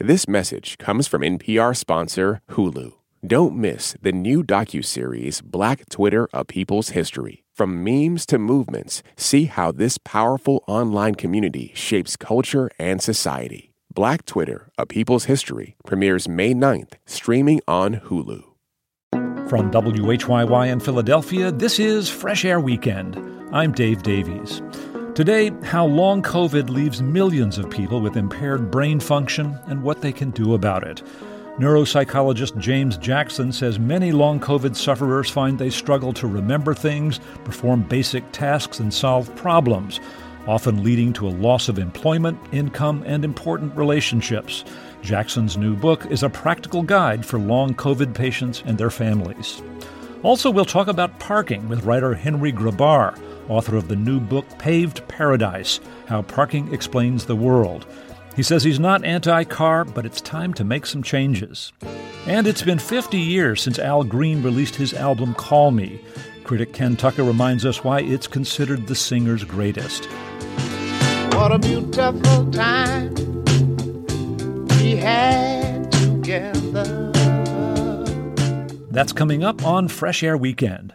This message comes from NPR sponsor Hulu. Don't miss the new docuseries Black Twitter: A People's History. From memes to movements, see how this powerful online community shapes culture and society. Black Twitter: A People's History premieres May 9th, streaming on Hulu. From WHYY in Philadelphia, this is Fresh Air Weekend. I'm Dave Davies. Today, how long COVID leaves millions of people with impaired brain function and what they can do about it. Neuropsychologist James Jackson says many long COVID sufferers find they struggle to remember things, perform basic tasks, and solve problems, often leading to a loss of employment, income, and important relationships. Jackson's new book is a practical guide for long COVID patients and their families. Also, we'll talk about parking with writer Henry Grabar author of the new book Paved Paradise How Parking Explains the World. He says he's not anti car, but it's time to make some changes. And it's been 50 years since Al Green released his album Call Me. Critic Ken Tucker reminds us why it's considered the singer's greatest. What a beautiful time we had together. That's coming up on Fresh Air Weekend.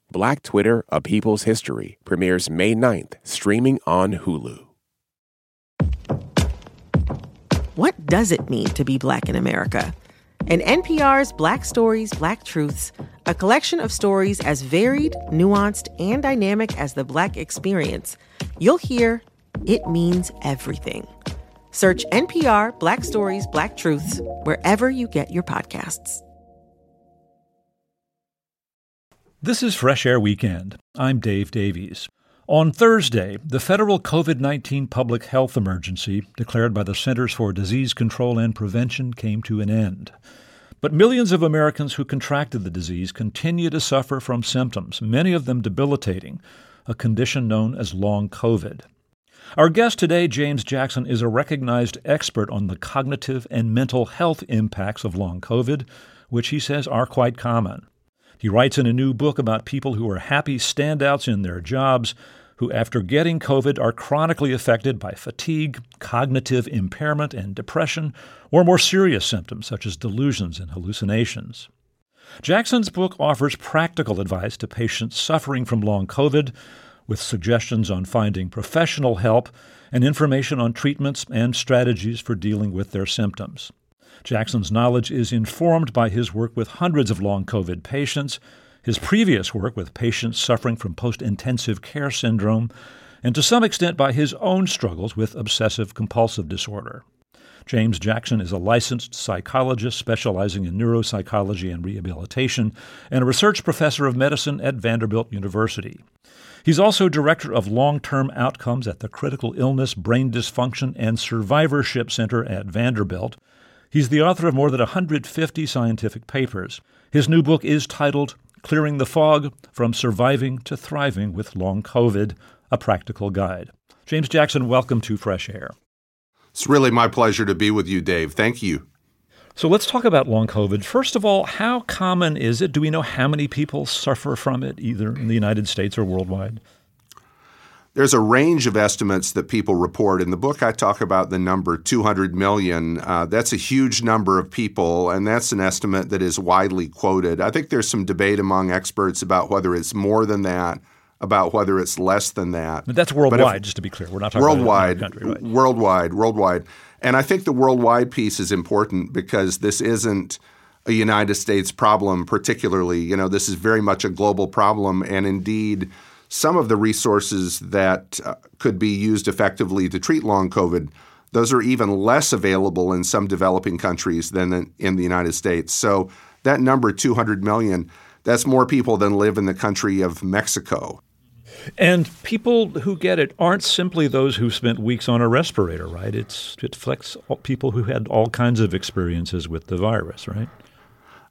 Black Twitter, A People's History premieres May 9th, streaming on Hulu. What does it mean to be black in America? In NPR's Black Stories, Black Truths, a collection of stories as varied, nuanced, and dynamic as the black experience, you'll hear it means everything. Search NPR Black Stories, Black Truths wherever you get your podcasts. This is Fresh Air Weekend. I'm Dave Davies. On Thursday, the federal COVID 19 public health emergency declared by the Centers for Disease Control and Prevention came to an end. But millions of Americans who contracted the disease continue to suffer from symptoms, many of them debilitating, a condition known as long COVID. Our guest today, James Jackson, is a recognized expert on the cognitive and mental health impacts of long COVID, which he says are quite common. He writes in a new book about people who are happy standouts in their jobs, who, after getting COVID, are chronically affected by fatigue, cognitive impairment, and depression, or more serious symptoms such as delusions and hallucinations. Jackson's book offers practical advice to patients suffering from long COVID, with suggestions on finding professional help and information on treatments and strategies for dealing with their symptoms. Jackson's knowledge is informed by his work with hundreds of long COVID patients, his previous work with patients suffering from post intensive care syndrome, and to some extent by his own struggles with obsessive compulsive disorder. James Jackson is a licensed psychologist specializing in neuropsychology and rehabilitation and a research professor of medicine at Vanderbilt University. He's also director of long term outcomes at the Critical Illness, Brain Dysfunction, and Survivorship Center at Vanderbilt He's the author of more than 150 scientific papers. His new book is titled Clearing the Fog From Surviving to Thriving with Long COVID A Practical Guide. James Jackson, welcome to Fresh Air. It's really my pleasure to be with you, Dave. Thank you. So let's talk about long COVID. First of all, how common is it? Do we know how many people suffer from it, either in the United States or worldwide? There's a range of estimates that people report. In the book, I talk about the number 200 million. Uh, that's a huge number of people, and that's an estimate that is widely quoted. I think there's some debate among experts about whether it's more than that, about whether it's less than that. But that's worldwide, if, just to be clear. We're not talking worldwide, about country, right? Worldwide, worldwide. And I think the worldwide piece is important because this isn't a United States problem, particularly. You know, this is very much a global problem, and indeed – some of the resources that uh, could be used effectively to treat long COVID, those are even less available in some developing countries than in, in the United States. So that number, 200 million, that's more people than live in the country of Mexico. And people who get it aren't simply those who spent weeks on a respirator, right? It's, it affects people who had all kinds of experiences with the virus, right?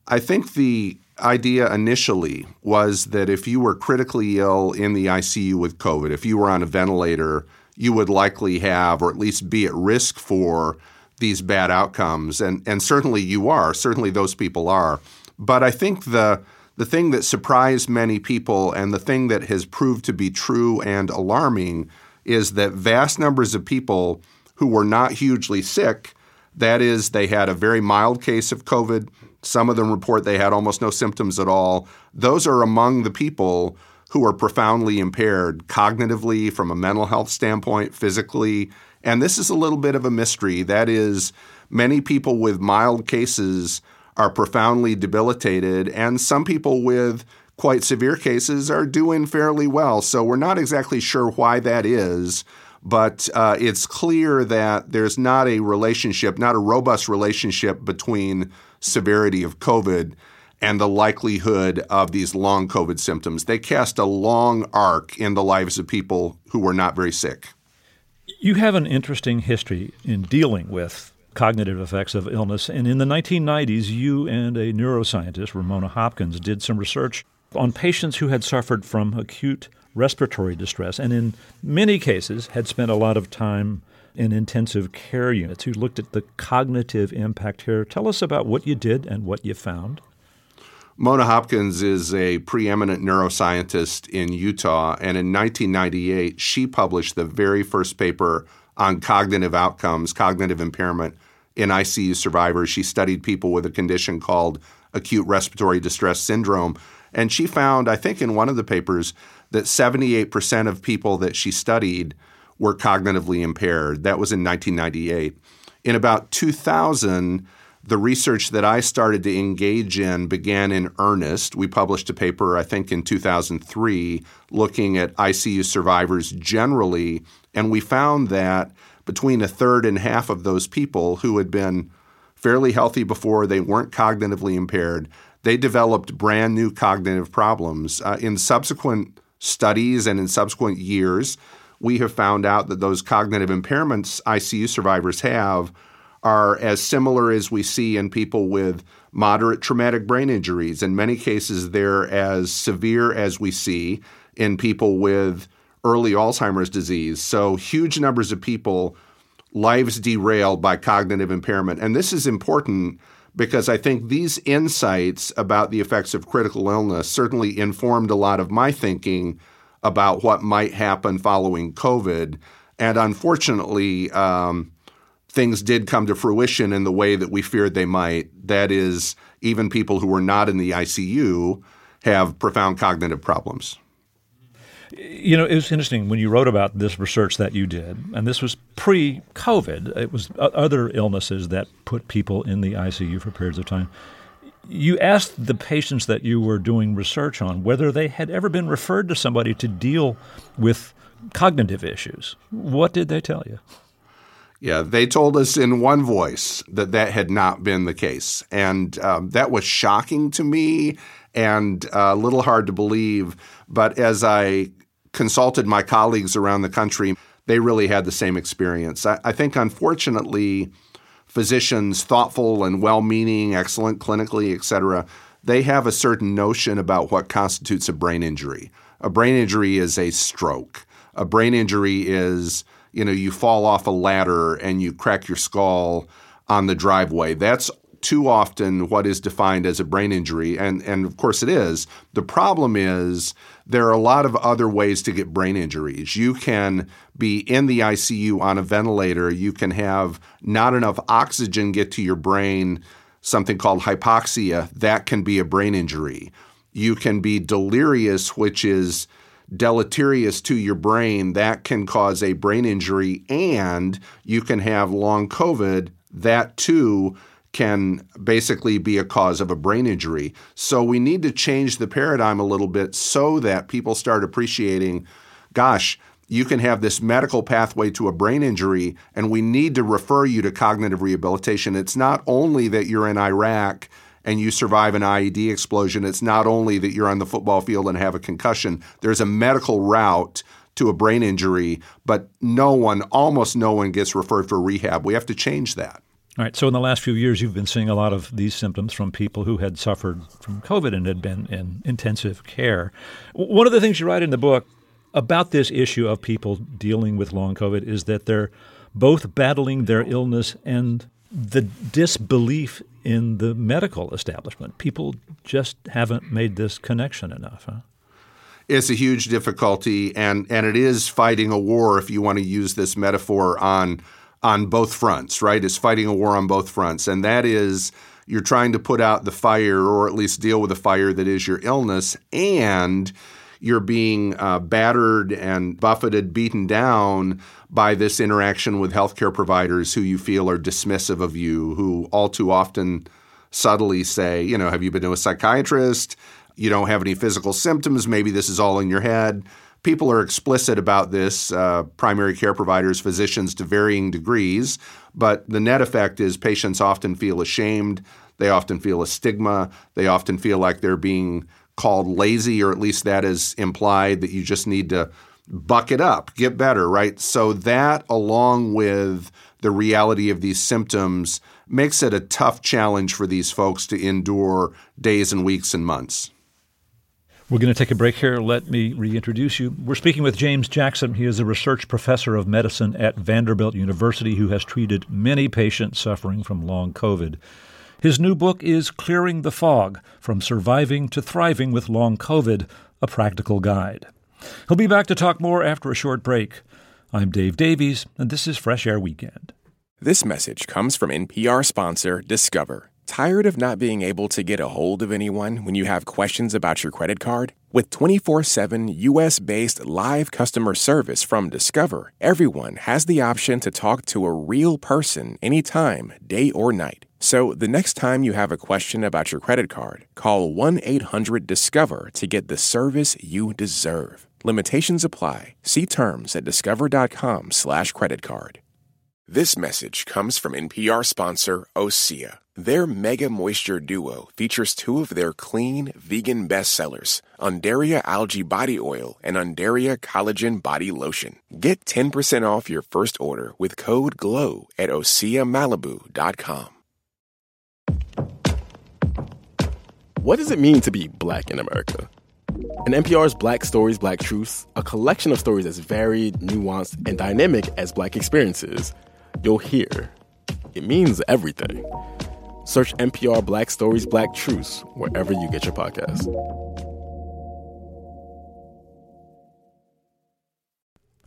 I think the idea initially was that if you were critically ill in the ICU with COVID, if you were on a ventilator, you would likely have, or at least be at risk for, these bad outcomes. And, and certainly you are. Certainly those people are. But I think the the thing that surprised many people and the thing that has proved to be true and alarming is that vast numbers of people who were not hugely sick, that is, they had a very mild case of COVID, some of them report they had almost no symptoms at all, those are among the people who are profoundly impaired cognitively, from a mental health standpoint, physically. And this is a little bit of a mystery. That is, many people with mild cases are profoundly debilitated, and some people with quite severe cases are doing fairly well. So we're not exactly sure why that is, but uh, it's clear that there's not a relationship, not a robust relationship between severity of COVID and the likelihood of these long COVID symptoms. They cast a long arc in the lives of people who were not very sick. You have an interesting history in dealing with cognitive effects of illness. And in the 1990s, you and a neuroscientist, Ramona Hopkins, did some research on patients who had suffered from acute respiratory distress and in many cases had spent a lot of time in intensive care units. You looked at the cognitive impact here. Tell us about what you did and what you found. Mona Hopkins is a preeminent neuroscientist in Utah, and in 1998, she published the very first paper on cognitive outcomes, cognitive impairment in ICU survivors. She studied people with a condition called acute respiratory distress syndrome. And she found, I think, in one of the papers, that 78% of people that she studied were cognitively impaired. That was in 1998. In about 2000, the research that I started to engage in began in earnest. We published a paper, I think, in 2003 looking at ICU survivors generally and we found that between a third and half of those people who had been fairly healthy before, they weren't cognitively impaired, they developed brand new cognitive problems. Uh, in subsequent studies and in subsequent years, we have found out that those cognitive impairments ICU survivors have are as similar as we see in people with moderate traumatic brain injuries. In many cases, they're as severe as we see in people with early Alzheimer's disease. So, huge numbers of people, lives derailed by cognitive impairment. And this is important because I think these insights about the effects of critical illness certainly informed a lot of my thinking about what might happen following COVID. And unfortunately, um, things did come to fruition in the way that we feared they might. That is, even people who were not in the ICU have profound cognitive problems. You know, it was interesting when you wrote about this research that you did, and this was pre COVID, it was other illnesses that put people in the ICU for periods of time. You asked the patients that you were doing research on whether they had ever been referred to somebody to deal with cognitive issues. What did they tell you? Yeah, they told us in one voice that that had not been the case. And um, that was shocking to me and uh, a little hard to believe. But as I consulted my colleagues around the country, they really had the same experience. I, I think, unfortunately, physicians, thoughtful and well meaning, excellent clinically, et cetera, they have a certain notion about what constitutes a brain injury. A brain injury is a stroke. A brain injury is, you know, you fall off a ladder and you crack your skull on the driveway. That's too often what is defined as a brain injury, and, and of course it is. The problem is there are a lot of other ways to get brain injuries. You can be in the ICU on a ventilator, you can have not enough oxygen get to your brain, something called hypoxia, that can be a brain injury. You can be delirious, which is deleterious to your brain, that can cause a brain injury, and you can have long COVID, that too can basically be a cause of a brain injury. So we need to change the paradigm a little bit so that people start appreciating gosh, you can have this medical pathway to a brain injury, and we need to refer you to cognitive rehabilitation. It's not only that you're in Iraq and you survive an IED explosion, it's not only that you're on the football field and have a concussion. There's a medical route to a brain injury, but no one, almost no one, gets referred for rehab. We have to change that. All right. So in the last few years, you've been seeing a lot of these symptoms from people who had suffered from COVID and had been in intensive care. One of the things you write in the book about this issue of people dealing with long COVID is that they're both battling their illness and the disbelief in the medical establishment. People just haven't made this connection enough. Huh? It's a huge difficulty, and, and it is fighting a war, if you want to use this metaphor, on on both fronts, right? It's fighting a war on both fronts. And that is you're trying to put out the fire or at least deal with the fire that is your illness. And you're being uh, battered and buffeted, beaten down by this interaction with healthcare providers who you feel are dismissive of you, who all too often subtly say, you know, have you been to a psychiatrist? You don't have any physical symptoms. Maybe this is all in your head. People are explicit about this, uh, primary care providers, physicians to varying degrees, but the net effect is patients often feel ashamed. They often feel a stigma. They often feel like they're being called lazy, or at least that is implied that you just need to buck it up, get better, right? So that, along with the reality of these symptoms, makes it a tough challenge for these folks to endure days and weeks and months. We're going to take a break here. Let me reintroduce you. We're speaking with James Jackson. He is a research professor of medicine at Vanderbilt University who has treated many patients suffering from long COVID. His new book is Clearing the Fog From Surviving to Thriving with Long COVID, a practical guide. He'll be back to talk more after a short break. I'm Dave Davies, and this is Fresh Air Weekend. This message comes from NPR sponsor Discover. Tired of not being able to get a hold of anyone when you have questions about your credit card? With 24 7 US based live customer service from Discover, everyone has the option to talk to a real person anytime, day or night. So the next time you have a question about your credit card, call 1 800 Discover to get the service you deserve. Limitations apply. See terms at discover.com/slash credit card. This message comes from NPR sponsor Osea. Their Mega Moisture Duo features two of their clean, vegan bestsellers, Undaria Algae Body Oil and Undaria Collagen Body Lotion. Get 10% off your first order with code GLOW at OseaMalibu.com. What does it mean to be black in America? In NPR's Black Stories, Black Truths, a collection of stories as varied, nuanced, and dynamic as black experiences, you'll hear it means everything. Search NPR Black Stories, Black Truths wherever you get your podcasts.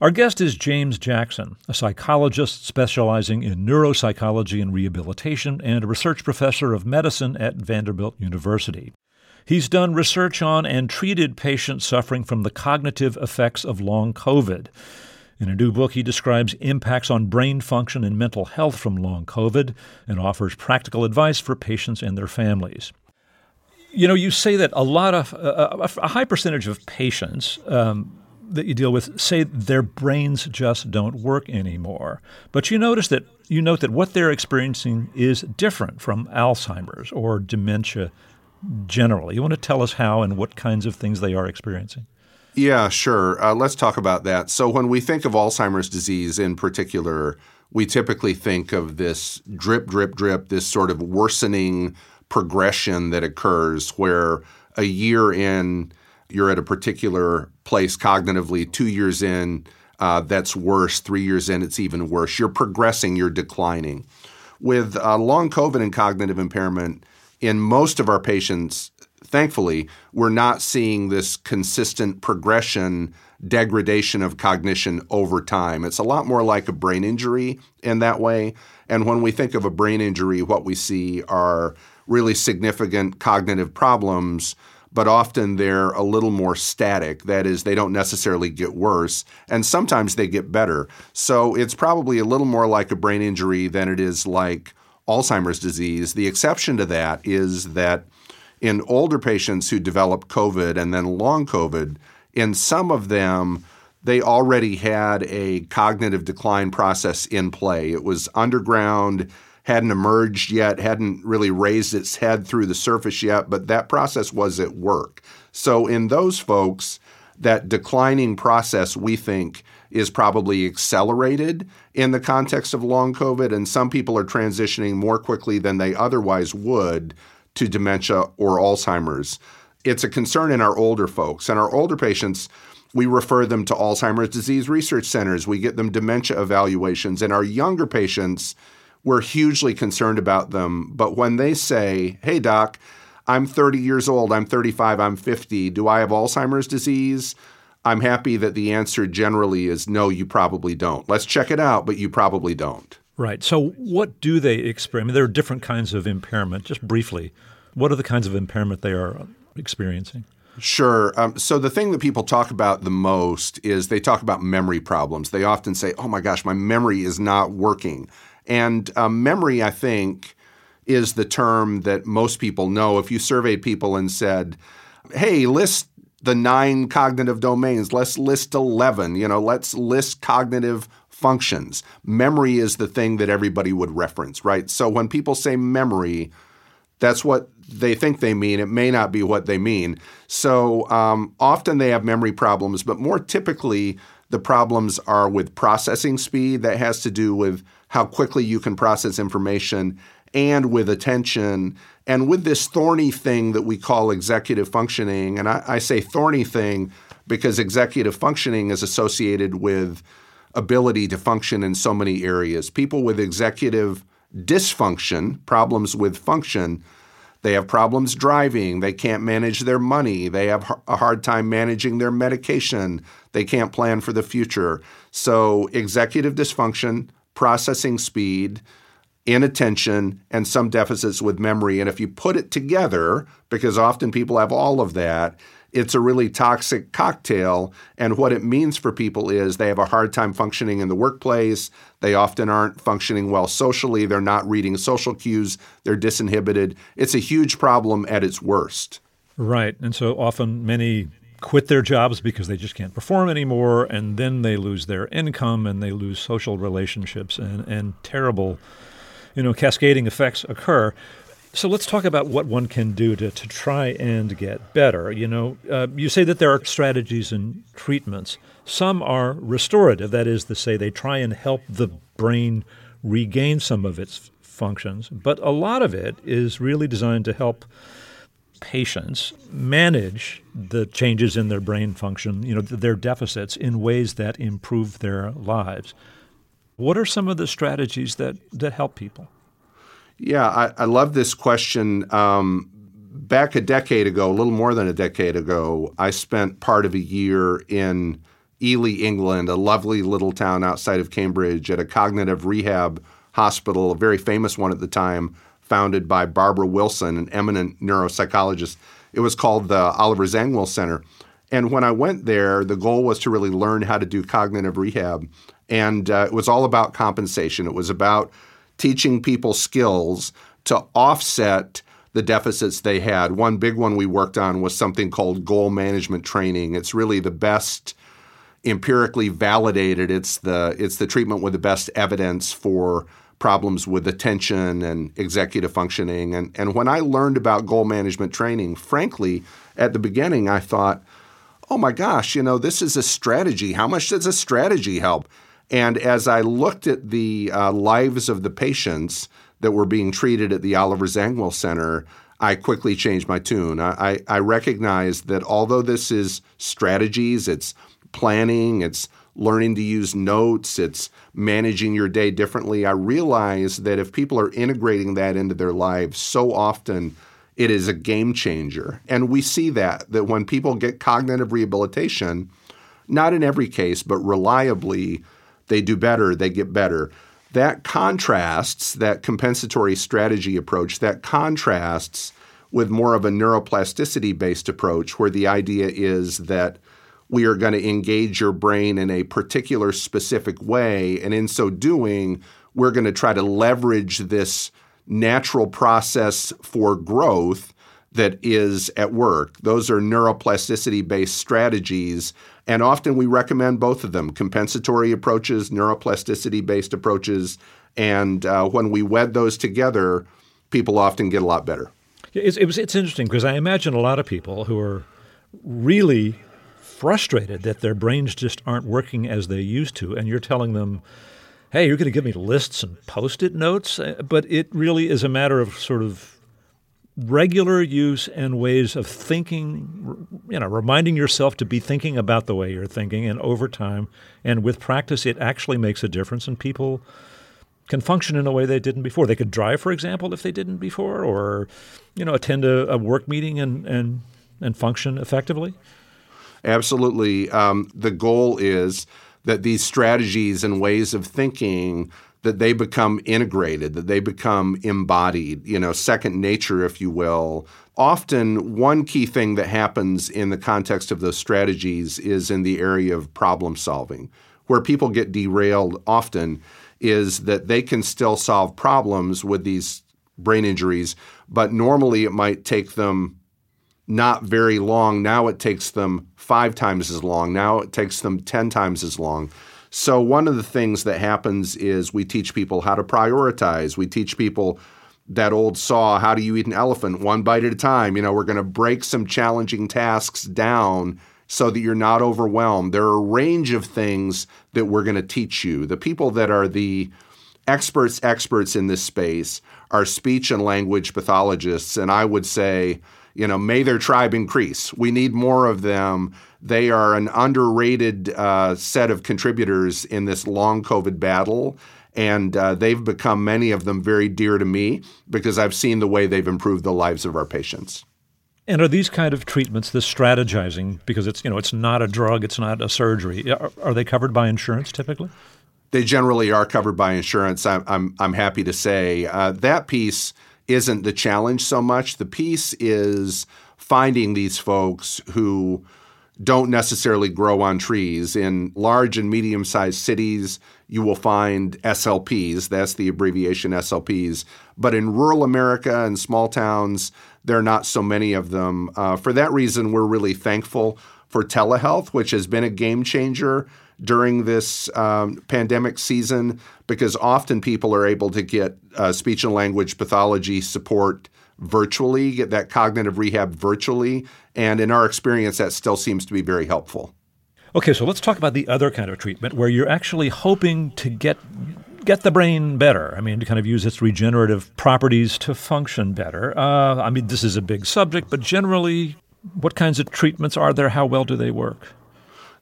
Our guest is James Jackson, a psychologist specializing in neuropsychology and rehabilitation and a research professor of medicine at Vanderbilt University. He's done research on and treated patients suffering from the cognitive effects of long COVID. In a new book, he describes impacts on brain function and mental health from long COVID and offers practical advice for patients and their families. You know, you say that a lot of, uh, a high percentage of patients um, that you deal with say their brains just don't work anymore. But you notice that you note that what they're experiencing is different from Alzheimer's or dementia generally. You want to tell us how and what kinds of things they are experiencing? Yeah, sure. Uh, let's talk about that. So, when we think of Alzheimer's disease in particular, we typically think of this drip, drip, drip, this sort of worsening progression that occurs where a year in, you're at a particular place cognitively, two years in, uh, that's worse, three years in, it's even worse. You're progressing, you're declining. With uh, long COVID and cognitive impairment, in most of our patients, thankfully, we're not seeing this consistent progression, degradation of cognition over time. It's a lot more like a brain injury in that way. And when we think of a brain injury, what we see are really significant cognitive problems, but often they're a little more static. That is, they don't necessarily get worse, and sometimes they get better. So it's probably a little more like a brain injury than it is like Alzheimer's disease. The exception to that is that in older patients who develop COVID and then long COVID, in some of them, they already had a cognitive decline process in play. It was underground, hadn't emerged yet, hadn't really raised its head through the surface yet, but that process was at work. So in those folks, that declining process we think is probably accelerated in the context of long COVID, and some people are transitioning more quickly than they otherwise would to dementia or Alzheimer's. It's a concern in our older folks, and our older patients. We refer them to Alzheimer's disease research centers. We get them dementia evaluations. And our younger patients, we're hugely concerned about them. But when they say, hey, doc, I'm 30 years old, I'm 35, I'm 50, do I have Alzheimer's disease? I'm happy that the answer generally is no, you probably don't. Let's check it out, but you probably don't. Right. So, what do they experience? I mean, there are different kinds of impairment. Just briefly, what are the kinds of impairment they are experiencing? Sure. Um, so the thing that people talk about the most is they talk about memory problems. They often say, "Oh my gosh, my memory is not working," and uh, memory, I think, is the term that most people know. If you surveyed people and said, "Hey, list the nine cognitive domains. Let's list 11. You know, let's list cognitive functions. Memory is the thing that everybody would reference, right? So when people say memory, that's what they think they mean. It may not be what they mean. So um, often they have memory problems, but more typically, the problems are with processing speed. That has to do with how quickly you can process information and with attention and with this thorny thing that we call executive functioning. And I, I say thorny thing because executive functioning is associated with ability to function in so many areas. People with executive dysfunction, problems with function, they have problems driving. They can't manage their money. They have a hard time managing their medication. They can't plan for the future. So, executive dysfunction, processing speed, inattention, and some deficits with memory. And if you put it together, because often people have all of that, it's a really toxic cocktail. And what it means for people is they have a hard time functioning in the workplace. They often aren't functioning well socially. They're not reading social cues. They're disinhibited. It's a huge problem at its worst. Right. And so often many quit their jobs because they just can't perform anymore. And then they lose their income and they lose social relationships and, and terrible you know, cascading effects occur. So let's talk about what one can do to, to try and get better. You know, uh, you say that there are strategies and treatments. Some are restorative, that is to say, they try and help the brain regain some of its functions. But a lot of it is really designed to help patients manage the changes in their brain function, you know, their deficits in ways that improve their lives. What are some of the strategies that, that help people? Yeah, I, I love this question. Um, back a decade ago, a little more than a decade ago, I spent part of a year in Ely, England, a lovely little town outside of Cambridge, at a cognitive rehab hospital, a very famous one at the time, founded by Barbara Wilson, an eminent neuropsychologist. It was called the Oliver Zangwill Center. And when I went there, the goal was to really learn how to do cognitive rehab. And uh, it was all about compensation. It was about teaching people skills to offset the deficits they had. One big one we worked on was something called goal management training. It's really the best empirically validated. It's the it's the treatment with the best evidence for problems with attention and executive functioning. And and when I learned about goal management training, frankly, at the beginning I thought, oh my gosh, you know, this is a strategy. How much does a strategy help? And as I looked at the uh, lives of the patients that were being treated at the Oliver Zangwill Center, I quickly changed my tune. I, I, I recognized that although this is strategies, it's planning, it's learning to use notes, it's managing your day differently. I realize that if people are integrating that into their lives so often, it is a game changer. And we see that, that when people get cognitive rehabilitation, not in every case, but reliably, they do better, they get better. That contrasts, that compensatory strategy approach, that contrasts with more of a neuroplasticity based approach where the idea is that we are going to engage your brain in a particular specific way. And in so doing, we're going to try to leverage this natural process for growth that is at work. Those are neuroplasticity based strategies. And often we recommend both of them compensatory approaches, neuroplasticity based approaches. And uh, when we wed those together, people often get a lot better. It's, it was, it's interesting because I imagine a lot of people who are really frustrated that their brains just aren't working as they used to, and you're telling them, hey, you're going to give me lists and post it notes. Uh, but it really is a matter of sort of regular use and ways of thinking, you know, reminding yourself to be thinking about the way you're thinking. And over time and with practice, it actually makes a difference, and people can function in a way they didn't before. They could drive, for example, if they didn't before, or you know, attend a, a work meeting and and and function effectively. Absolutely. Um, the goal is that these strategies and ways of thinking that they become integrated, that they become embodied, you know, second nature, if you will. Often, one key thing that happens in the context of those strategies is in the area of problem solving. Where people get derailed often is that they can still solve problems with these brain injuries, but normally it might take them not very long. Now it takes them five times as long. Now it takes them 10 times as long. So, one of the things that happens is we teach people how to prioritize. We teach people that old saw, how do you eat an elephant? One bite at a time. You know, we're going to break some challenging tasks down so that you're not overwhelmed. There are a range of things that we're going to teach you. The people that are the experts, experts in this space are speech and language pathologists. And I would say, you know, may their tribe increase. We need more of them they are an underrated uh, set of contributors in this long COVID battle. And uh, they've become, many of them, very dear to me because I've seen the way they've improved the lives of our patients. And are these kind of treatments, this strategizing, because it's you know it's not a drug, it's not a surgery, are, are they covered by insurance typically? They generally are covered by insurance. I'm I'm, I'm happy to say uh, that piece isn't the challenge so much. The piece is finding these folks who don't necessarily grow on trees. In large and medium sized cities, you will find SLPs. That's the abbreviation SLPs. But in rural America and small towns, there are not so many of them. Uh, for that reason, we're really thankful for telehealth, which has been a game changer during this um, pandemic season because often people are able to get uh, speech and language pathology support virtually, get that cognitive rehab virtually. And in our experience, that still seems to be very helpful. Okay, so let's talk about the other kind of treatment where you're actually hoping to get get the brain better. I mean, to kind of use its regenerative properties to function better. Uh, I mean, this is a big subject, but generally, what kinds of treatments are there? How well do they work?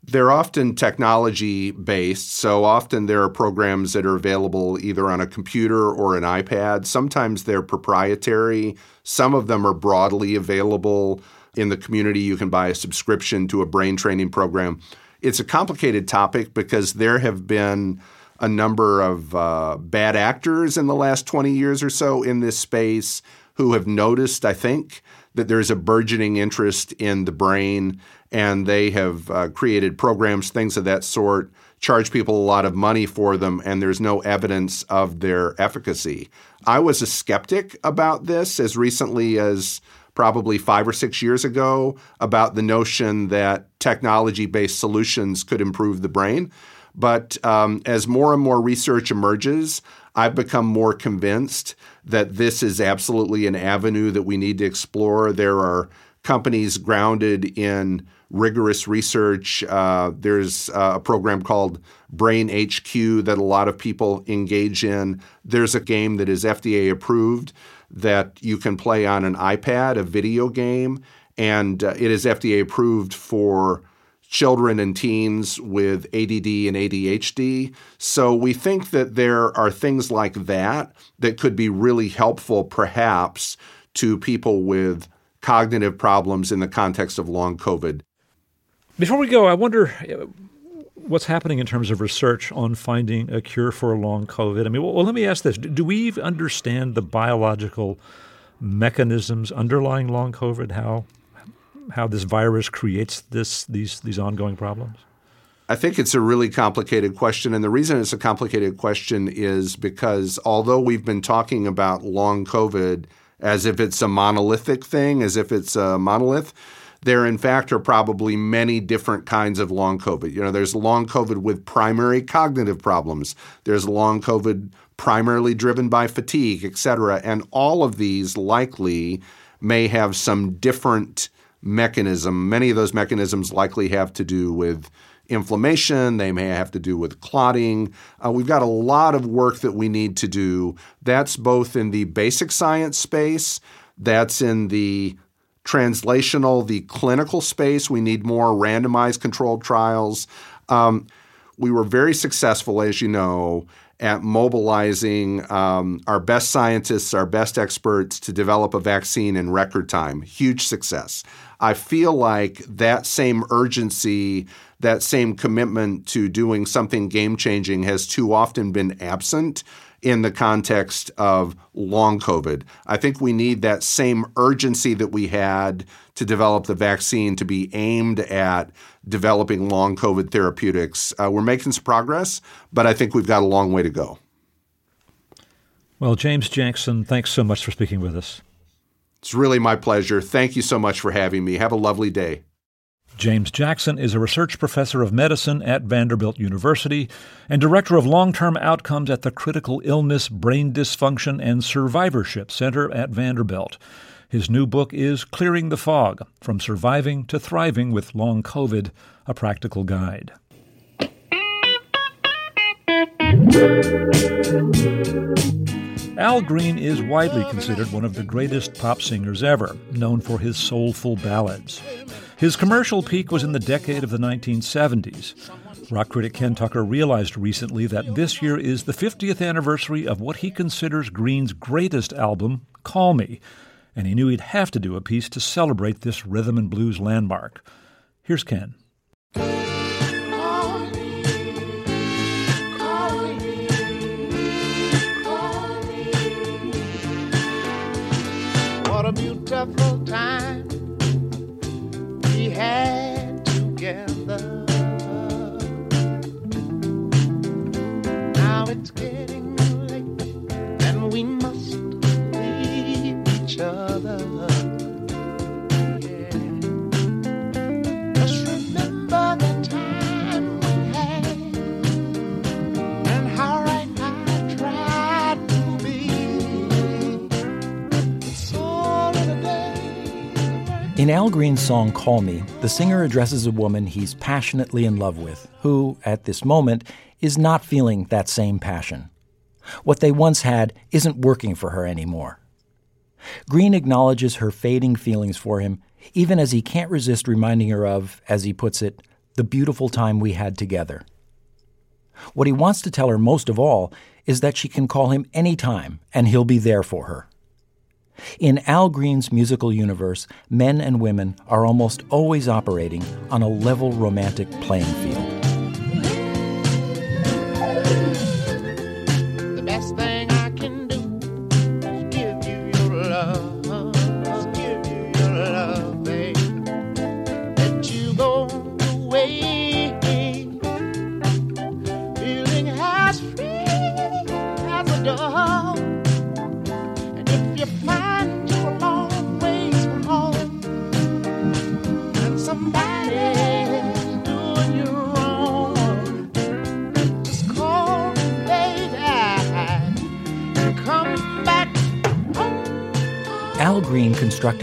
They're often technology based. So often there are programs that are available either on a computer or an iPad. Sometimes they're proprietary. Some of them are broadly available in the community. You can buy a subscription to a brain training program. It's a complicated topic because there have been a number of uh, bad actors in the last 20 years or so in this space who have noticed, I think, that there's a burgeoning interest in the brain and they have uh, created programs, things of that sort, charge people a lot of money for them, and there's no evidence of their efficacy. I was a skeptic about this as recently as probably five or six years ago about the notion that technology based solutions could improve the brain. But um, as more and more research emerges, I've become more convinced that this is absolutely an avenue that we need to explore. There are companies grounded in rigorous research. Uh, there's uh, a program called Brain HQ that a lot of people engage in. There's a game that is FDA approved that you can play on an iPad, a video game, and uh, it is FDA approved for children and teens with ADD and ADHD. So we think that there are things like that that could be really helpful, perhaps, to people with cognitive problems in the context of long COVID. Before we go, I wonder uh, what's happening in terms of research on finding a cure for long COVID. I mean, well, let me ask this: Do we understand the biological mechanisms underlying long COVID? How how this virus creates this these these ongoing problems? I think it's a really complicated question. And the reason it's a complicated question is because although we've been talking about long COVID as if it's a monolithic thing, as if it's a monolith, there, in fact, are probably many different kinds of long COVID. You know, there's long COVID with primary cognitive problems. There's long COVID primarily driven by fatigue, et cetera. And all of these likely may have some different mechanism. Many of those mechanisms likely have to do with inflammation, they may have to do with clotting. Uh, we've got a lot of work that we need to do. That's both in the basic science space, that's in the translational, the clinical space. We need more randomized controlled trials. Um, we were very successful, as you know, at mobilizing um, our best scientists, our best experts to develop a vaccine in record time. Huge success. I feel like that same urgency, that same commitment to doing something game changing has too often been absent in the context of long COVID. I think we need that same urgency that we had to develop the vaccine to be aimed at developing long COVID therapeutics. Uh, we're making some progress, but I think we've got a long way to go. Well, James Jackson, thanks so much for speaking with us. It's really my pleasure. Thank you so much for having me. Have a lovely day. James Jackson is a research professor of medicine at Vanderbilt University and director of long term outcomes at the Critical Illness, Brain Dysfunction, and Survivorship Center at Vanderbilt. His new book is Clearing the Fog From Surviving to Thriving with Long COVID, a practical guide. Al Green is widely considered one of the greatest pop singers ever, known for his soulful ballads. His commercial peak was in the decade of the 1970s. Rock critic Ken Tucker realized recently that this year is the 50th anniversary of what he considers Green's greatest album, Call Me, and he knew he'd have to do a piece to celebrate this rhythm and blues landmark. Here's Ken. A time we had together. Now it's getting late and we must leave each other. In Al Green's song Call Me, the singer addresses a woman he's passionately in love with, who, at this moment, is not feeling that same passion. What they once had isn't working for her anymore. Green acknowledges her fading feelings for him, even as he can't resist reminding her of, as he puts it, the beautiful time we had together. What he wants to tell her most of all is that she can call him any time and he'll be there for her. In Al Green's musical universe, men and women are almost always operating on a level romantic playing field.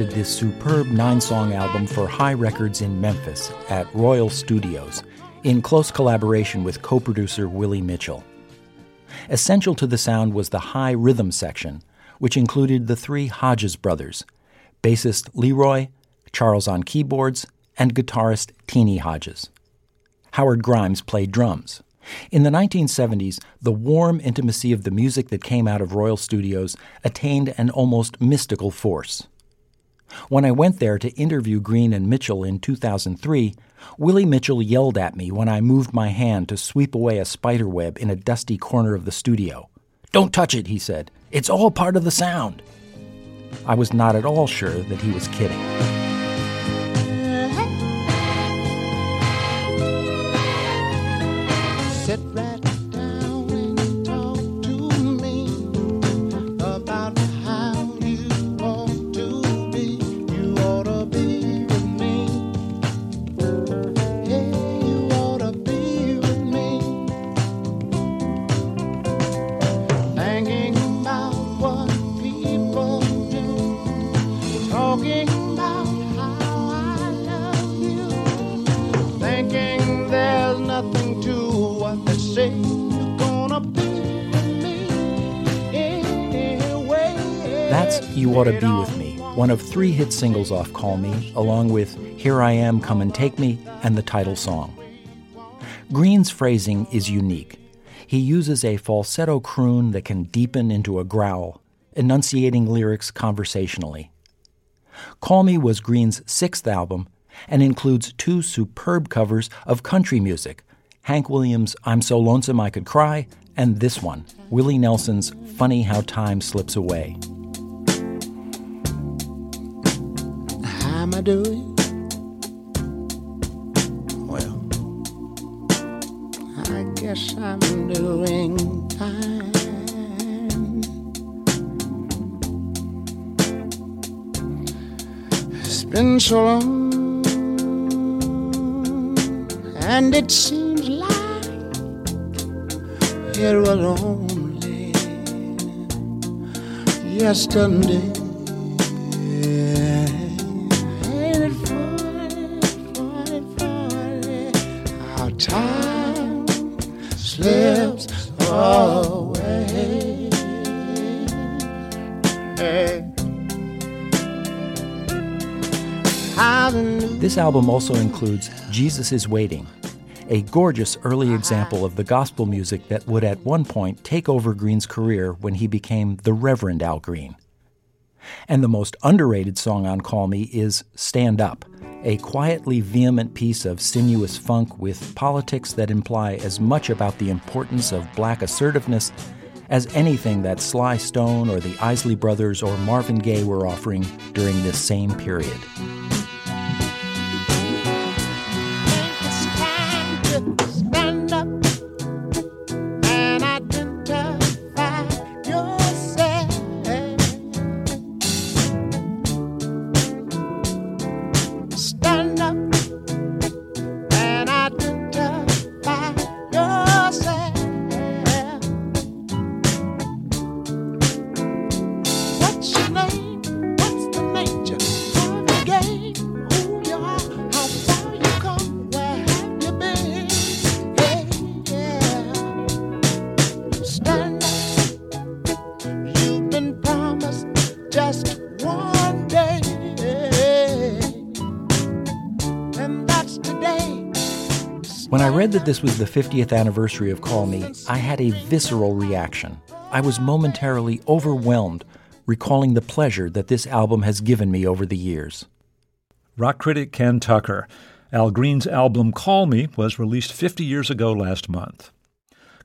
This superb nine song album for Hi Records in Memphis at Royal Studios in close collaboration with co producer Willie Mitchell. Essential to the sound was the Hi Rhythm Section, which included the three Hodges brothers bassist Leroy, Charles on keyboards, and guitarist Teenie Hodges. Howard Grimes played drums. In the 1970s, the warm intimacy of the music that came out of Royal Studios attained an almost mystical force. When I went there to interview Green and Mitchell in 2003, Willie Mitchell yelled at me when I moved my hand to sweep away a spider web in a dusty corner of the studio. Don't touch it, he said. It's all part of the sound. I was not at all sure that he was kidding. One of three hit singles off Call Me, along with Here I Am, Come and Take Me, and the title song. Green's phrasing is unique. He uses a falsetto croon that can deepen into a growl, enunciating lyrics conversationally. Call Me was Green's sixth album and includes two superb covers of country music Hank Williams' I'm So Lonesome I Could Cry, and this one, Willie Nelson's Funny How Time Slips Away. Am I doing? Well, I guess I'm doing fine. It's been so long, and it seems like it was only yesterday. Album also includes Jesus is Waiting, a gorgeous early uh-huh. example of the gospel music that would at one point take over Green's career when he became the Reverend Al Green. And the most underrated song on Call Me is Stand Up, a quietly vehement piece of sinuous funk with politics that imply as much about the importance of black assertiveness as anything that Sly Stone or the Isley Brothers or Marvin Gaye were offering during this same period. When I read that this was the 50th anniversary of Call Me, I had a visceral reaction. I was momentarily overwhelmed, recalling the pleasure that this album has given me over the years. Rock critic Ken Tucker. Al Green's album Call Me was released 50 years ago last month.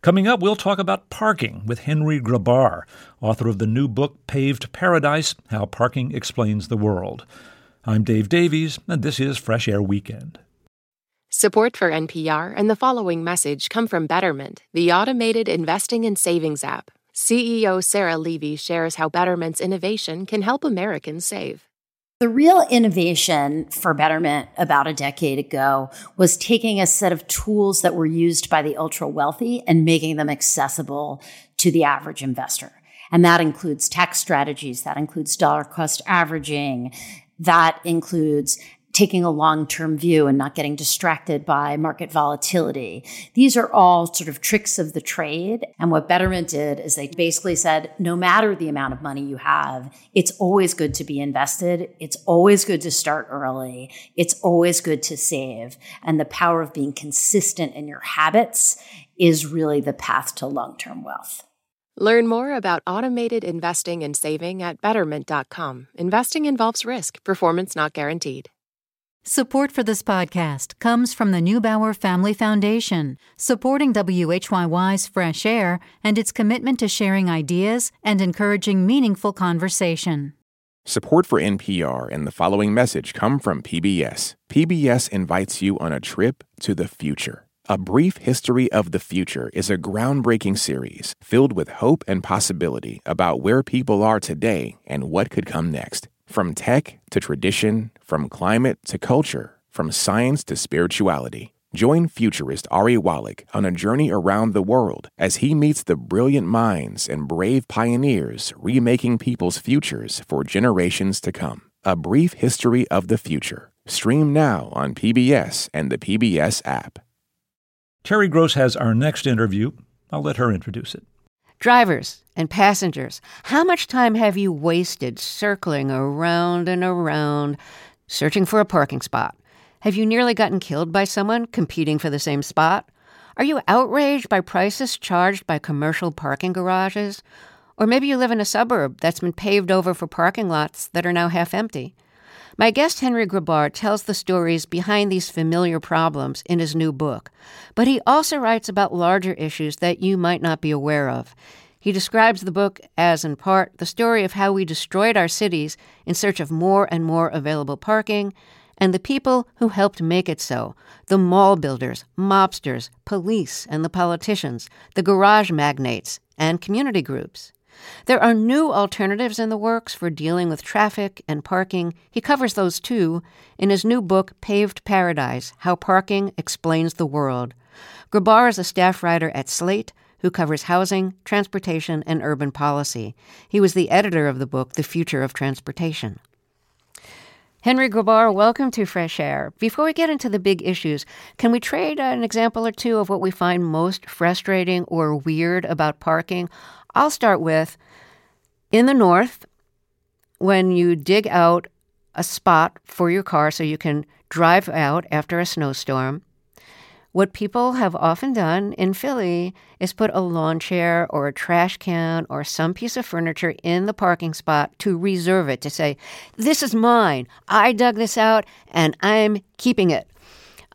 Coming up, we'll talk about parking with Henry Grabar, author of the new book Paved Paradise How Parking Explains the World. I'm Dave Davies, and this is Fresh Air Weekend. Support for NPR and the following message come from Betterment, the automated investing and savings app. CEO Sarah Levy shares how Betterment's innovation can help Americans save. The real innovation for Betterment about a decade ago was taking a set of tools that were used by the ultra wealthy and making them accessible to the average investor. And that includes tax strategies, that includes dollar cost averaging, that includes taking a long term view and not getting distracted by market volatility. These are all sort of tricks of the trade. And what Betterment did is they basically said no matter the amount of money you have, it's always good to be invested. It's always good to start early. It's always good to save. And the power of being consistent in your habits is really the path to long term wealth. Learn more about automated investing and saving at betterment.com. Investing involves risk, performance not guaranteed. Support for this podcast comes from the Neubauer Family Foundation, supporting WHYY's Fresh Air and its commitment to sharing ideas and encouraging meaningful conversation. Support for NPR and the following message come from PBS. PBS invites you on a trip to the future. A Brief History of the Future is a groundbreaking series filled with hope and possibility about where people are today and what could come next. From tech to tradition, from climate to culture, from science to spirituality. Join futurist Ari Wallach on a journey around the world as he meets the brilliant minds and brave pioneers remaking people's futures for generations to come. A Brief History of the Future. Stream now on PBS and the PBS app. Terry Gross has our next interview. I'll let her introduce it. Drivers and passengers, how much time have you wasted circling around and around searching for a parking spot? Have you nearly gotten killed by someone competing for the same spot? Are you outraged by prices charged by commercial parking garages? Or maybe you live in a suburb that's been paved over for parking lots that are now half empty. My guest Henry Grabar tells the stories behind these familiar problems in his new book, but he also writes about larger issues that you might not be aware of. He describes the book as, in part, the story of how we destroyed our cities in search of more and more available parking, and the people who helped make it so the mall builders, mobsters, police, and the politicians, the garage magnates, and community groups. There are new alternatives in the works for dealing with traffic and parking. He covers those too in his new book, Paved Paradise How Parking Explains the World. Grabar is a staff writer at Slate who covers housing, transportation, and urban policy. He was the editor of the book, The Future of Transportation. Henry Grabar, welcome to Fresh Air. Before we get into the big issues, can we trade an example or two of what we find most frustrating or weird about parking? I'll start with in the north, when you dig out a spot for your car so you can drive out after a snowstorm, what people have often done in Philly is put a lawn chair or a trash can or some piece of furniture in the parking spot to reserve it, to say, This is mine. I dug this out and I'm keeping it.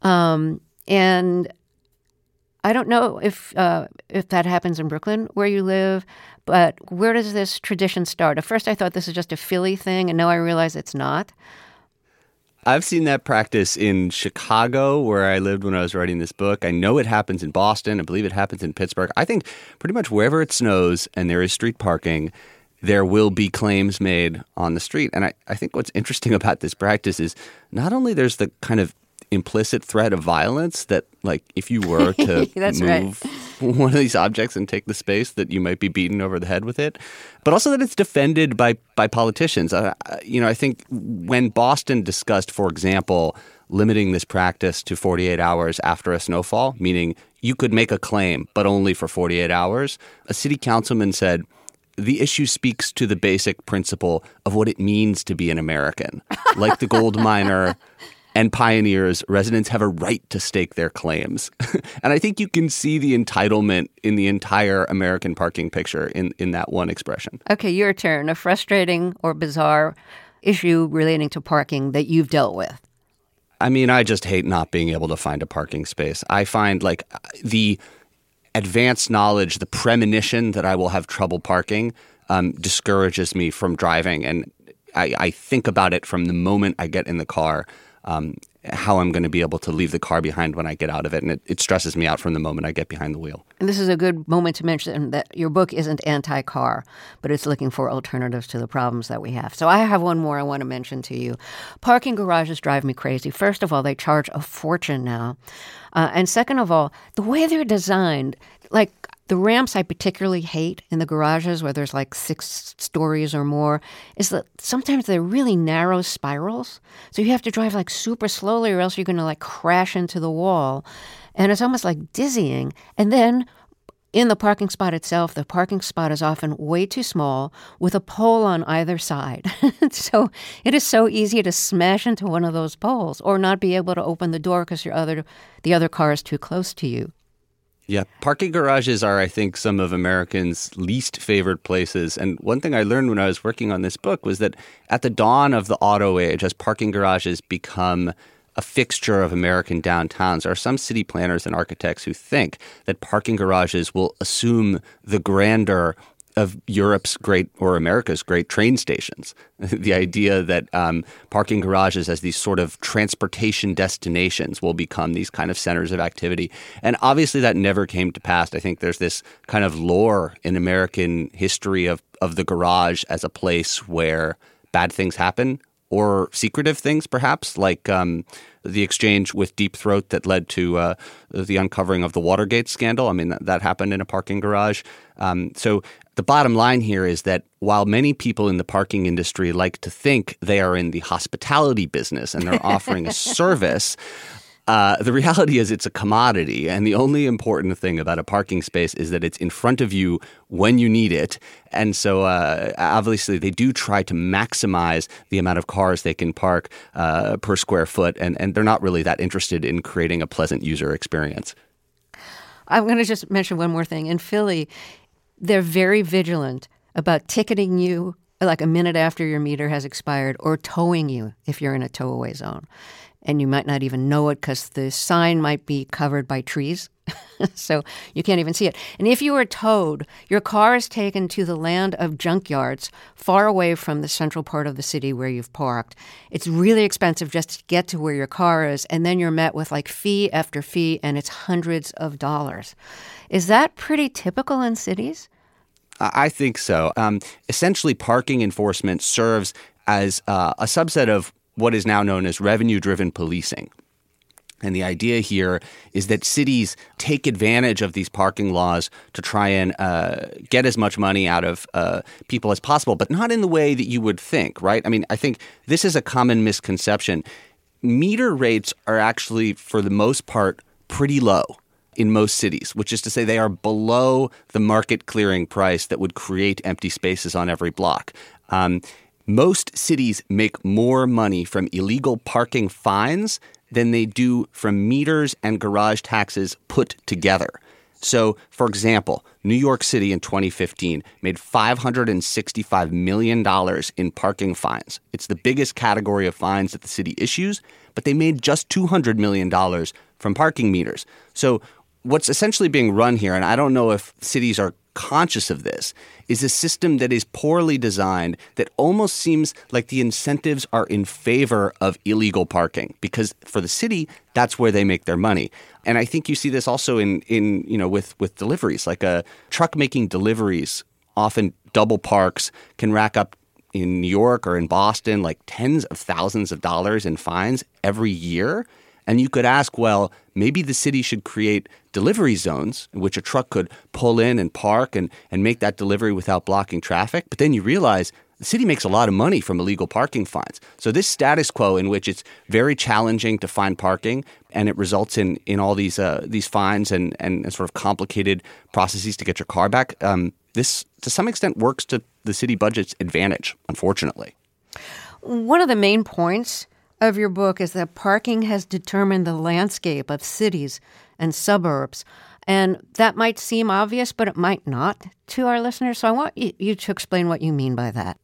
Um, and I don't know if uh, if that happens in Brooklyn where you live, but where does this tradition start? At first, I thought this is just a Philly thing, and now I realize it's not. I've seen that practice in Chicago, where I lived when I was writing this book. I know it happens in Boston. I believe it happens in Pittsburgh. I think pretty much wherever it snows and there is street parking, there will be claims made on the street. And I, I think what's interesting about this practice is not only there's the kind of implicit threat of violence that like if you were to That's move one of these objects and take the space that you might be beaten over the head with it. But also that it's defended by by politicians. Uh, you know i think when boston discussed for example limiting this practice to 48 hours after a snowfall meaning you could make a claim but only for 48 hours a city councilman said the issue speaks to the basic principle of what it means to be an American. Like the gold miner and pioneers, residents have a right to stake their claims. and I think you can see the entitlement in the entire American parking picture in, in that one expression. Okay, your turn. A frustrating or bizarre issue relating to parking that you've dealt with. I mean, I just hate not being able to find a parking space. I find like the advanced knowledge, the premonition that I will have trouble parking um, discourages me from driving. And I, I think about it from the moment I get in the car um, how I'm going to be able to leave the car behind when I get out of it. And it, it, stresses me out from the moment I get behind the wheel. And this is a good moment to mention that your book isn't anti car, but it's looking for alternatives to the problems that we have. So I have one more I want to mention to you. Parking garages drive me crazy. First of all, they charge a fortune now. Uh, and second of all, the way they're designed, like the ramps I particularly hate in the garages where there's like six stories or more is that sometimes they're really narrow spirals. So you have to drive like super slowly or else you're going to like crash into the wall. And it's almost like dizzying. And then in the parking spot itself, the parking spot is often way too small with a pole on either side. so it is so easy to smash into one of those poles or not be able to open the door because your other the other car is too close to you. Yeah, parking garages are, I think, some of Americans' least favorite places. And one thing I learned when I was working on this book was that at the dawn of the auto age, as parking garages become a fixture of American downtowns, there are some city planners and architects who think that parking garages will assume the grandeur of Europe's great or America's great train stations. the idea that um, parking garages as these sort of transportation destinations will become these kind of centers of activity. And obviously that never came to pass. I think there's this kind of lore in American history of, of the garage as a place where bad things happen or secretive things, perhaps, like um, the exchange with Deep Throat that led to uh, the uncovering of the Watergate scandal. I mean, that, that happened in a parking garage. Um, so the bottom line here is that while many people in the parking industry like to think they are in the hospitality business and they're offering a service, Uh, the reality is it's a commodity, and the only important thing about a parking space is that it's in front of you when you need it. And so, uh, obviously, they do try to maximize the amount of cars they can park uh, per square foot, and, and they're not really that interested in creating a pleasant user experience. I'm going to just mention one more thing. In Philly, they're very vigilant about ticketing you like a minute after your meter has expired or towing you if you're in a tow away zone and you might not even know it because the sign might be covered by trees. so you can't even see it. And if you are towed, your car is taken to the land of junkyards far away from the central part of the city where you've parked. It's really expensive just to get to where your car is, and then you're met with like fee after fee, and it's hundreds of dollars. Is that pretty typical in cities? I think so. Um, essentially, parking enforcement serves as uh, a subset of what is now known as revenue driven policing. And the idea here is that cities take advantage of these parking laws to try and uh, get as much money out of uh, people as possible, but not in the way that you would think, right? I mean, I think this is a common misconception. Meter rates are actually, for the most part, pretty low in most cities, which is to say they are below the market clearing price that would create empty spaces on every block. Um, most cities make more money from illegal parking fines than they do from meters and garage taxes put together. So, for example, New York City in 2015 made $565 million in parking fines. It's the biggest category of fines that the city issues, but they made just $200 million from parking meters. So, what's essentially being run here, and I don't know if cities are conscious of this is a system that is poorly designed that almost seems like the incentives are in favor of illegal parking. Because for the city that's where they make their money. And i think you see this also in in you know with with deliveries. Like a truck making deliveries often double parks can rack up in New York or in Boston like tens of thousands of dollars in fines every year and you could ask, well, maybe the city should create delivery zones in which a truck could pull in and park and, and make that delivery without blocking traffic. But then you realize the city makes a lot of money from illegal parking fines. So this status quo in which it's very challenging to find parking and it results in, in all these uh, these fines and, and sort of complicated processes to get your car back, um, this to some extent works to the city budget's advantage, unfortunately. One of the main points of your book is that parking has determined the landscape of cities and suburbs. And that might seem obvious, but it might not to our listeners. So I want you to explain what you mean by that.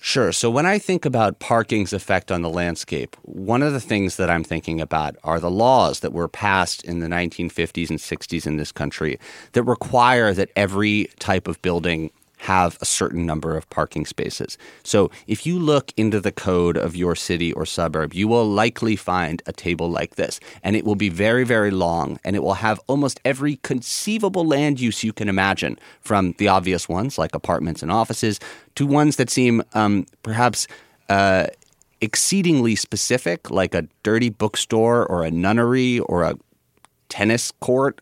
Sure. So when I think about parking's effect on the landscape, one of the things that I'm thinking about are the laws that were passed in the 1950s and 60s in this country that require that every type of building have a certain number of parking spaces. So if you look into the code of your city or suburb, you will likely find a table like this. And it will be very, very long and it will have almost every conceivable land use you can imagine, from the obvious ones like apartments and offices to ones that seem um, perhaps. Uh, exceedingly specific, like a dirty bookstore or a nunnery or a tennis court.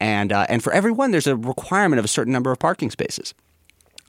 And, uh, and for everyone, there's a requirement of a certain number of parking spaces.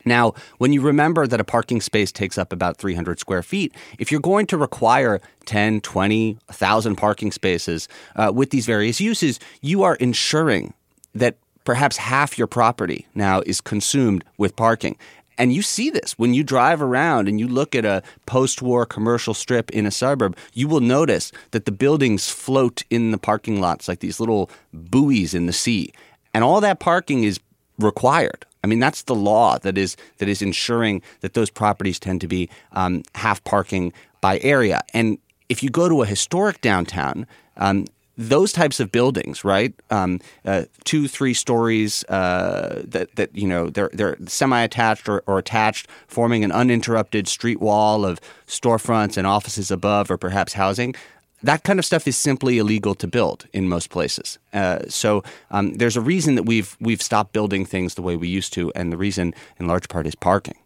Now, when you remember that a parking space takes up about 300 square feet, if you're going to require 10, 20, 1,000 parking spaces uh, with these various uses, you are ensuring that perhaps half your property now is consumed with parking. And you see this when you drive around and you look at a post war commercial strip in a suburb, you will notice that the buildings float in the parking lots like these little buoys in the sea. And all that parking is required. I mean, that's the law that is that is ensuring that those properties tend to be um, half parking by area. And if you go to a historic downtown, um, those types of buildings, right? Um, uh, two, three stories uh, that that you know they're they're semi-attached or, or, attached, forming an uninterrupted street wall of storefronts and offices above, or perhaps housing that kind of stuff is simply illegal to build in most places. Uh, so um, there's a reason that we've we've stopped building things the way we used to, and the reason, in large part, is parking.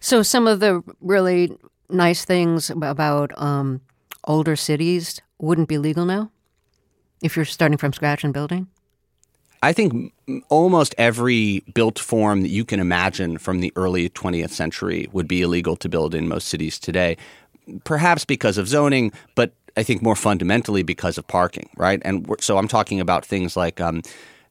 So some of the really nice things about um, older cities wouldn't be legal now, if you're starting from scratch and building. I think almost every built form that you can imagine from the early 20th century would be illegal to build in most cities today perhaps because of zoning, but I think more fundamentally because of parking, right? And so I'm talking about things like um,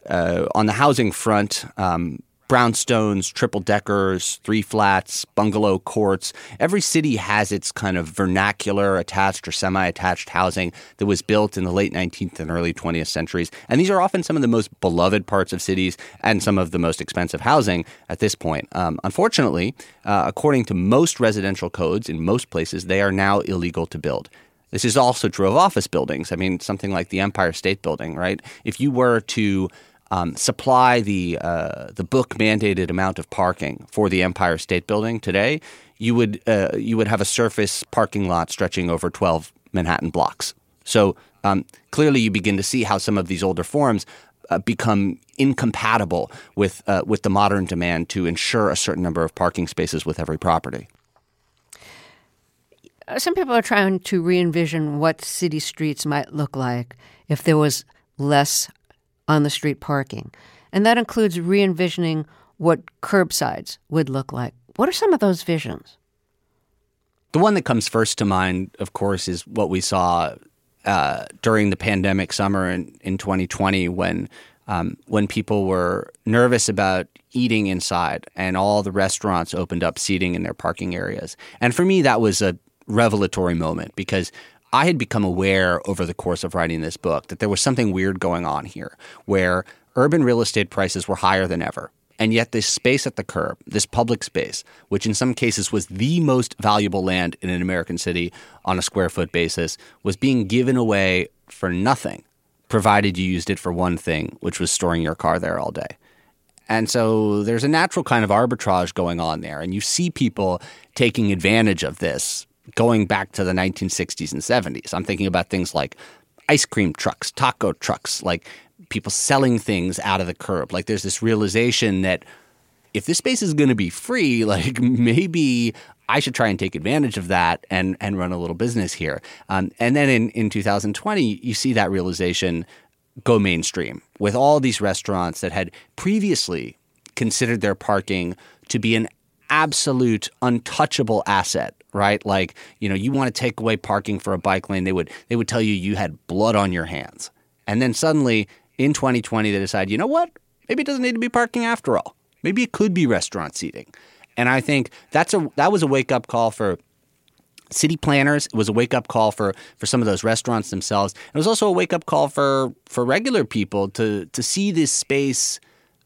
uh, on the housing front. Um, brownstones, triple deckers, three flats, bungalow courts. Every city has its kind of vernacular attached or semi attached housing that was built in the late 19th and early 20th centuries. And these are often some of the most beloved parts of cities and some of the most expensive housing at this point. Um, unfortunately, uh, according to most residential codes in most places, they are now illegal to build. This is also true of office buildings. I mean, something like the Empire State Building, right? If you were to um, supply the uh, the book mandated amount of parking for the Empire State Building today, you would uh, you would have a surface parking lot stretching over 12 Manhattan blocks. So um, clearly, you begin to see how some of these older forms uh, become incompatible with uh, with the modern demand to ensure a certain number of parking spaces with every property. Some people are trying to re envision what city streets might look like if there was less on the street parking. And that includes re envisioning what curbsides would look like. What are some of those visions? The one that comes first to mind, of course, is what we saw uh, during the pandemic summer in, in 2020 when um, when people were nervous about eating inside and all the restaurants opened up seating in their parking areas. And for me, that was a revelatory moment because I had become aware over the course of writing this book that there was something weird going on here where urban real estate prices were higher than ever. And yet, this space at the curb, this public space, which in some cases was the most valuable land in an American city on a square foot basis, was being given away for nothing, provided you used it for one thing, which was storing your car there all day. And so there's a natural kind of arbitrage going on there. And you see people taking advantage of this going back to the 1960s and 70s. I'm thinking about things like ice cream trucks, taco trucks, like people selling things out of the curb. Like there's this realization that if this space is going to be free, like maybe I should try and take advantage of that and and run a little business here. Um, and then in in 2020, you see that realization go mainstream with all these restaurants that had previously considered their parking to be an absolute untouchable asset right? Like, you know, you want to take away parking for a bike lane, they would they would tell you you had blood on your hands. And then suddenly in 2020 they decide, you know what? Maybe it doesn't need to be parking after all. Maybe it could be restaurant seating. And I think that's a that was a wake up call for city planners. It was a wake up call for for some of those restaurants themselves. It was also a wake up call for for regular people to to see this space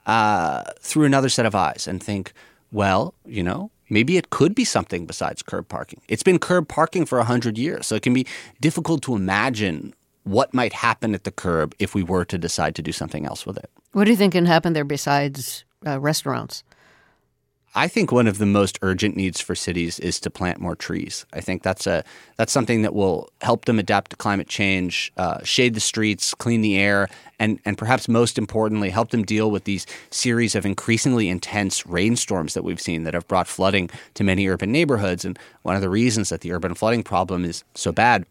uh, through another set of eyes and think, well, you know, maybe it could be something besides curb parking. It's been curb parking for 100 years, so it can be difficult to imagine what might happen at the curb if we were to decide to do something else with it. What do you think can happen there besides uh, restaurants? I think one of the most urgent needs for cities is to plant more trees. I think that's a that's something that will help them adapt to climate change, uh, shade the streets, clean the air, and and perhaps most importantly, help them deal with these series of increasingly intense rainstorms that we've seen that have brought flooding to many urban neighborhoods. And one of the reasons that the urban flooding problem is so bad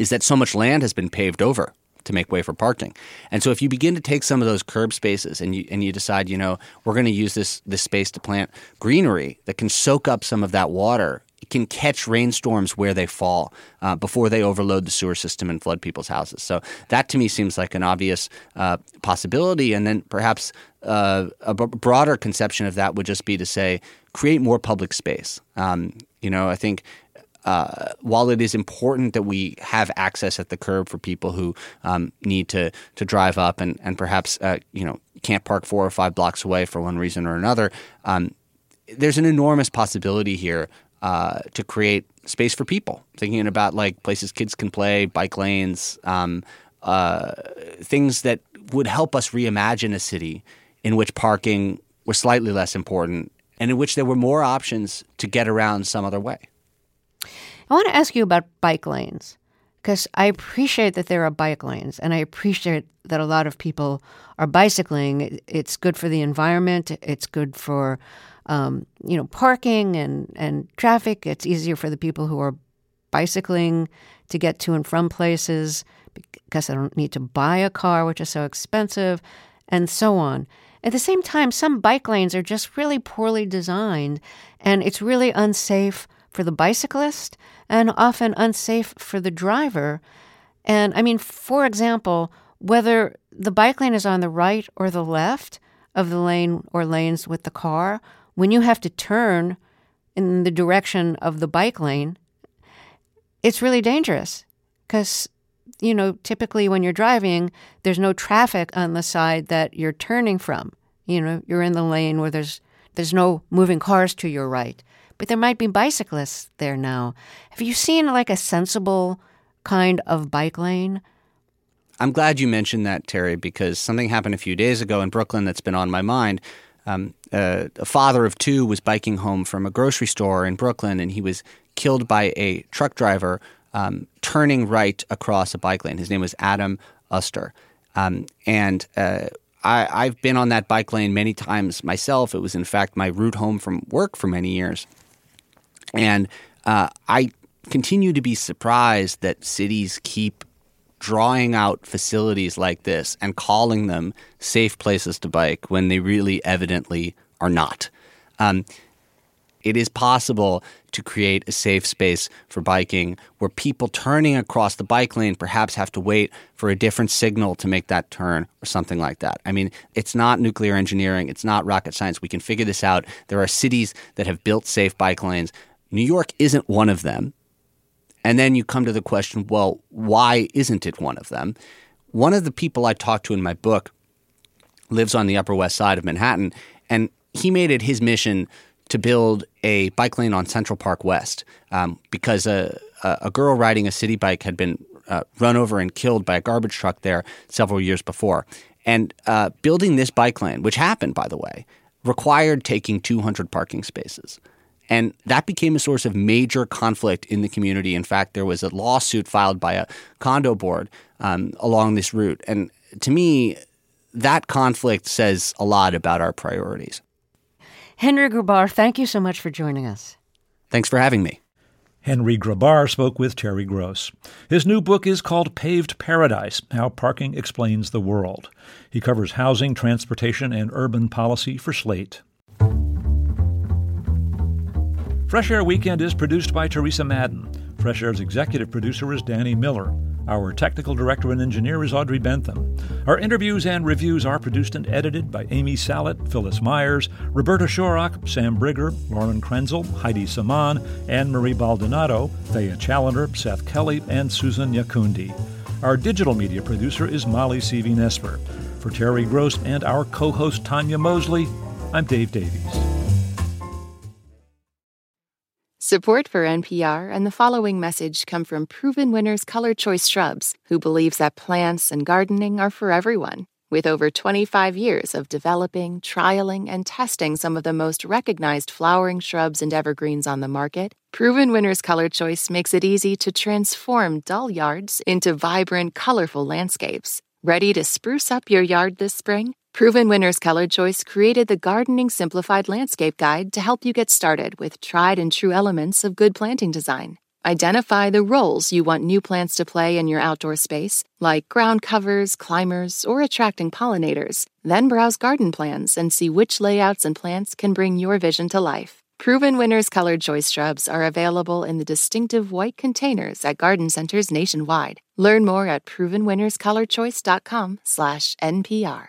is that so much land has been paved over to make way for parking. And so if you begin to take some of those curb spaces and you and you decide, you know, we're going to use this this space to plant greenery that can soak up some of that water can catch rainstorms where they fall uh, before they overload the sewer system and flood people's houses. So that to me seems like an obvious uh, possibility. And then perhaps uh, a b- broader conception of that would just be to say create more public space. Um, you know, I think uh, while it is important that we have access at the curb for people who um, need to to drive up and and perhaps uh, you know can't park four or five blocks away for one reason or another, um, there's an enormous possibility here uh, to create space for people. Thinking about like places kids can play, bike lanes, um, uh, things that would help us reimagine a city in which parking was slightly less important and in which there were more options to get around some other way. I want to ask you about bike lanes because I appreciate that there are bike lanes and I appreciate that a lot of people are bicycling. It's good for the environment, it's good for um, you know parking and, and traffic. It's easier for the people who are bicycling to get to and from places because they don't need to buy a car, which is so expensive, and so on. At the same time, some bike lanes are just really poorly designed and it's really unsafe for the bicyclist and often unsafe for the driver. And I mean, for example, whether the bike lane is on the right or the left of the lane or lanes with the car, when you have to turn in the direction of the bike lane, it's really dangerous because, you know, typically when you're driving, there's no traffic on the side that you're turning from. You know, you're in the lane where there's there's no moving cars to your right, but there might be bicyclists there now. Have you seen like a sensible kind of bike lane? I'm glad you mentioned that, Terry, because something happened a few days ago in Brooklyn that's been on my mind. Um, uh, a father of two was biking home from a grocery store in Brooklyn, and he was killed by a truck driver um, turning right across a bike lane. His name was Adam Uster. Um, and uh, I, have been on that bike lane many times myself. It was, in fact, my route home from work for many years. And uh, I continue to be surprised that cities keep drawing out facilities like this and calling them safe places to bike when they really evidently are not. Um, it is possible to create a safe space for biking where people turning across the bike lane perhaps have to wait for a different signal to make that turn or something like that. I mean, it's not nuclear engineering, it's not rocket science. We can figure this out. There are cities that have built safe bike lanes. New York isn't one of them. And then you come to the question well, why isn't it one of them? One of the people I talked to in my book lives on the Upper West Side of Manhattan, and he made it his mission to build a bike lane on Central Park West um, because a, a girl riding a city bike had been uh, run over and killed by a garbage truck there several years before. And uh, building this bike lane, which happened, by the way, required taking 200 parking spaces. And that became a source of major conflict in the community. In fact, there was a lawsuit filed by a condo board um, along this route. And to me, that conflict says a lot about our priorities. Henry Grabar, thank you so much for joining us. Thanks for having me. Henry Grabar spoke with Terry Gross. His new book is called Paved Paradise How Parking Explains the World. He covers housing, transportation, and urban policy for Slate. Fresh Air Weekend is produced by Teresa Madden. Fresh Air's executive producer is Danny Miller. Our technical director and engineer is Audrey Bentham. Our interviews and reviews are produced and edited by Amy Salit, Phyllis Myers, Roberta Shorrock, Sam Briger, Lauren Krenzel, Heidi Saman, Anne Marie Baldonado, Thea Chaloner, Seth Kelley, and Susan Nyakundi. Our digital media producer is Molly Seavey Nesper. For Terry Gross and our co host Tanya Mosley, I'm Dave Davies. Support for NPR and the following message come from Proven Winners Color Choice Shrubs, who believes that plants and gardening are for everyone. With over 25 years of developing, trialing, and testing some of the most recognized flowering shrubs and evergreens on the market, Proven Winners Color Choice makes it easy to transform dull yards into vibrant, colorful landscapes. Ready to spruce up your yard this spring? Proven Winners Color Choice created the Gardening Simplified Landscape Guide to help you get started with tried and true elements of good planting design. Identify the roles you want new plants to play in your outdoor space, like ground covers, climbers, or attracting pollinators. Then browse garden plans and see which layouts and plants can bring your vision to life. Proven Winners Colored Choice shrubs are available in the distinctive white containers at garden centers nationwide. Learn more at provenwinnerscoloredchoice.com/npr.